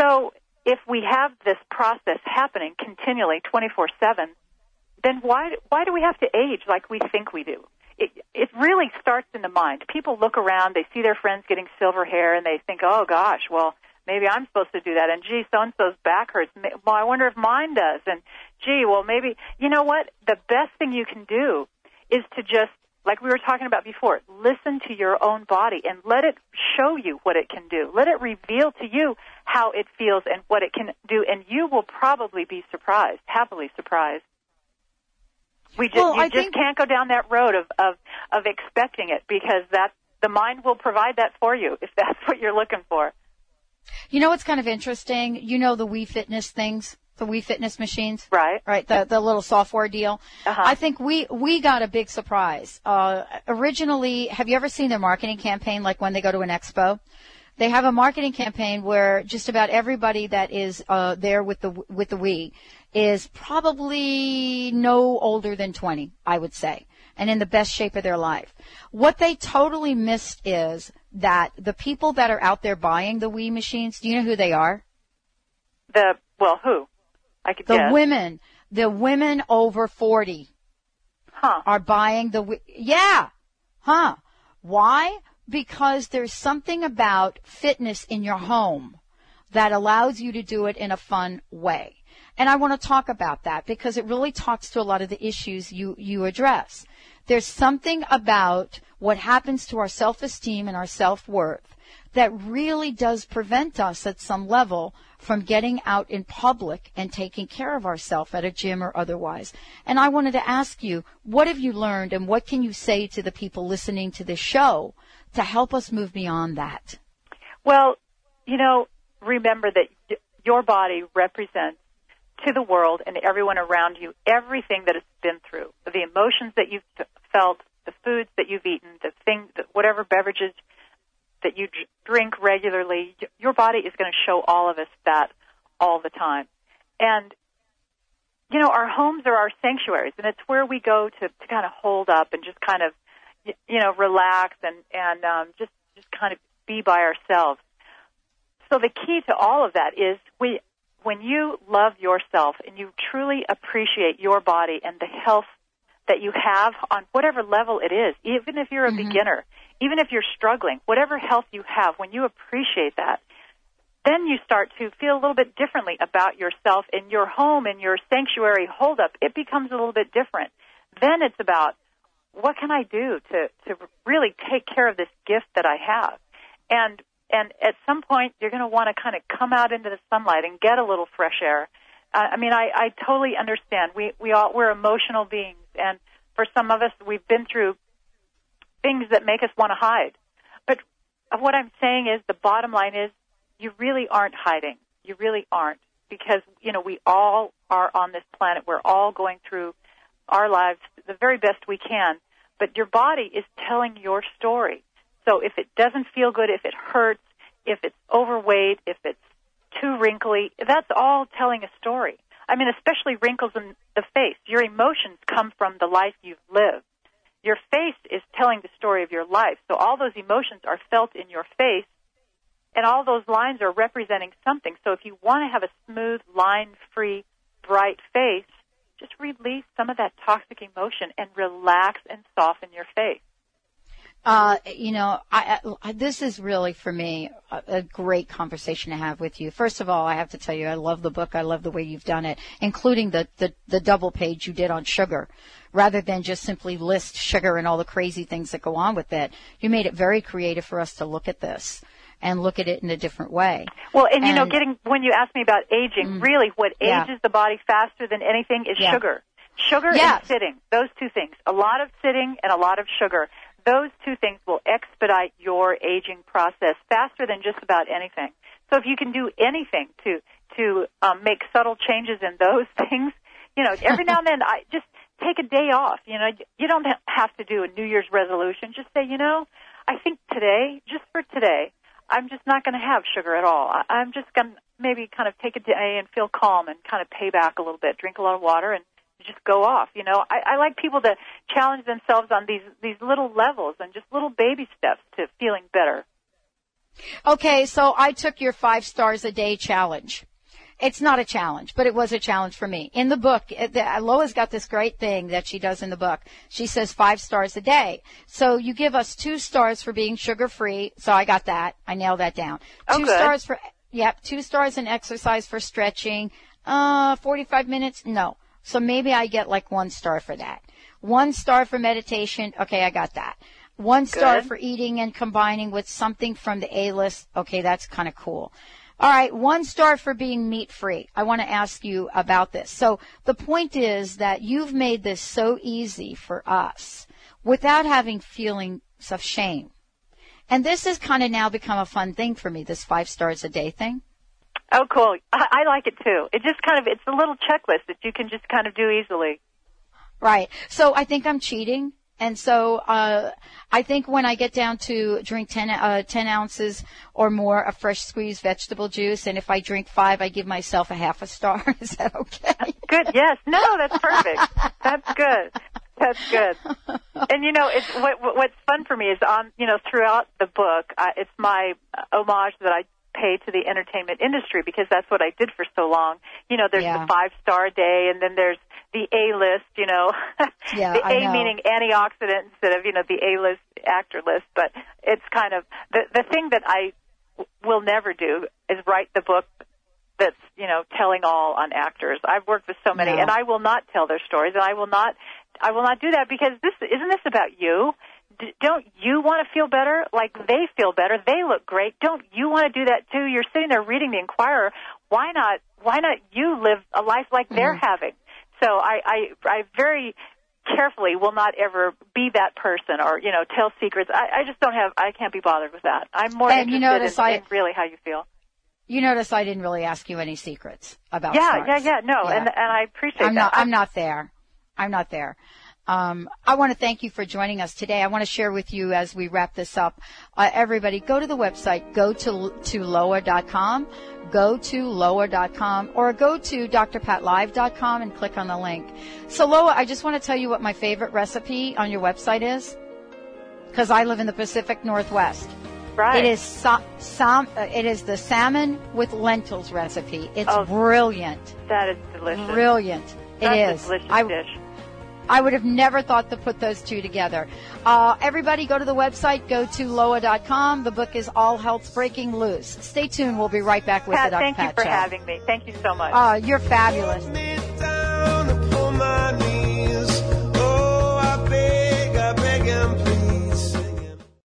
So if we have this process happening continually, 24/7, then why why do we have to age like we think we do? It it really starts in the mind. People look around, they see their friends getting silver hair, and they think, "Oh gosh, well maybe I'm supposed to do that." And gee, so and so's back hurts. Well, I wonder if mine does. And gee, well maybe you know what? The best thing you can do is to just like we were talking about before, listen to your own body and let it show you what it can do. Let it reveal to you how it feels and what it can do, and you will probably be surprised, happily surprised. We just Well, you I just think- can't go down that road of, of of expecting it because that the mind will provide that for you if that's what you're looking for. You know what's kind of interesting? You know the Wii Fitness things, the Wii Fitness machines, right? Right, the the little software deal. Uh-huh. I think we we got a big surprise. Uh, originally, have you ever seen their marketing campaign? Like when they go to an expo, they have a marketing campaign where just about everybody that is uh, there with the with the Wii is probably no older than 20, I would say, and in the best shape of their life. What they totally missed is that the people that are out there buying the Wii machines, do you know who they are? The well, who? I could The guess. women, the women over 40 huh. are buying the, Wii- yeah, huh. Why? Because there's something about fitness in your home that allows you to do it in a fun way. And I want to talk about that because it really talks to a lot of the issues you, you address. There's something about what happens to our self-esteem and our self-worth that really does prevent us at some level from getting out in public and taking care of ourselves at a gym or otherwise. And I wanted to ask you, what have you learned and what can you say to the people listening to this show to help us move beyond that? Well, you know, remember that your body represents to the world and everyone around you everything that it's been through, the emotions that you've felt, the foods that you've eaten, the thing, whatever beverages that you dr- drink regularly. Your body is going to show all of us that all the time, and you know, our homes are our sanctuaries, and it's where we go to to kind of hold up and just kind of you know relax and and um, just just kind of be by ourselves. So the key to all of that is we when you love yourself and you truly appreciate your body and the health that you have on whatever level it is, even if you're a beginner, even if you're struggling, whatever health you have, when you appreciate that, then you start to feel a little bit differently about yourself and your home and your sanctuary holdup. It becomes a little bit different. Then it's about what can I do to to really take care of this gift that I have, and and at some point you're going to want to kind of come out into the sunlight and get a little fresh air. Uh, I mean, I, I totally understand. We we all we're emotional beings, and for some of us, we've been through things that make us want to hide. But what I'm saying is, the bottom line is, you really aren't hiding. You really aren't because you know we all are on this planet. We're all going through our lives the very best we can. But your body is telling your story. So if it doesn't feel good, if it hurts, if it's overweight, if it's too wrinkly, that's all telling a story. I mean, especially wrinkles in the face. Your emotions come from the life you've lived. Your face is telling the story of your life. So all those emotions are felt in your face, and all those lines are representing something. So if you want to have a smooth, line-free, bright face, just release some of that toxic emotion and relax and soften your face. Uh, you know, I, I, this is really for me a, a great conversation to have with you. First of all, I have to tell you, I love the book. I love the way you've done it, including the, the, the double page you did on sugar. Rather than just simply list sugar and all the crazy things that go on with it, you made it very creative for us to look at this and look at it in a different way. Well, and, you know, getting when you ask me about aging, really what Yeah. ages the body faster than anything is Yeah. sugar. Sugar Yes. and sitting, those two things. A lot of sitting and a lot of sugar. Those two things will expedite your aging process faster than just about anything. So if you can do anything to to um, make subtle changes in those things, you know, every now and then, I just take a day off. You know, you don't have to do a New Year's resolution. Just say, you know, I think today, just for today, I'm just not going to have sugar at all. I- I'm just going to maybe kind of take a day and feel calm and kind of pay back a little bit, drink a lot of water, and just go off. You know, I, I like people to challenge themselves on these these little levels and just little baby steps to feeling better. Okay, so I took your five stars a day challenge. It's not a challenge, but it was a challenge for me. In the book, Loa's got this great thing that she does in the book. She says five stars a day. So you give us two stars for being sugar free. So I got that. I nailed that down. Oh, two stars for, yep, two stars in exercise for stretching. Uh, 45 minutes? No. So maybe I get like one star for that. One star for meditation. Okay, I got that. One star Good. for eating and combining with something from the A list. Okay, that's kind of cool. All right, one star for being meat free. I want to ask you about this. So the point is that you've made this so easy for us without having feelings of shame. And this has kind of now become a fun thing for me, this five stars a day thing. Oh, cool. I, I like it too. It just kind of it's a little checklist that you can just kind of do easily. Right. So I think I'm cheating. And so, uh, I think when I get down to drink 10, uh, 10 ounces or more of fresh squeezed vegetable juice, and if I drink five, I give myself a half a star. Is that okay? Good. Yes. No, that's perfect. that's good. That's good. And you know, it's what what- what's fun for me is on you know throughout the book, uh, it's my homage that I pay to the entertainment industry because that's what I did for so long. You know, there's Yeah. the five star day, and then there's the A list. You know, Yeah, the I A know. meaning antioxidant instead of you know the A list actor list. But it's kind of the the thing that I w- will never do is write the book that's you know telling all on actors. I've worked with so many, No. and I will not tell their stories, and I will not, I will not do that because this isn't this about you. d- don't you want to feel better? Like they feel better, they look great. Don't you want to do that too? You're sitting there reading the Inquirer. Why not? Why not you live a life like they're Mm-hmm. having? So I, I, I very carefully will not ever be that person or you know tell secrets. I, I just don't have. I can't be bothered with that. I'm more And you interested notice in, I- in really how you feel. You notice I didn't really ask you any secrets about Yeah, stars. yeah, yeah. No, Yeah. and and I appreciate I'm that. not. I'm not there. I'm not there. Um, I want to thank you for joining us today. I want to share with you as we wrap this up. Uh, everybody, go to the website. Go to to loa.com. Go to loa.com or go to drpatlive.com and click on the link. So Loa, I just want to tell you what my favorite recipe on your website is, because I live in the Pacific Northwest. Right. It is uh, it is the salmon with lentils recipe. It's Oh, brilliant. That is delicious. Brilliant. That's it a delicious I, dish. I would have never thought to put those two together. Uh, everybody go to the website, go to loa.com. The book is All Health's Breaking Loose. Stay tuned. We'll be right back with Pat, the Dr. thank you for Show. having me. Thank you so much. Uh, you're fabulous.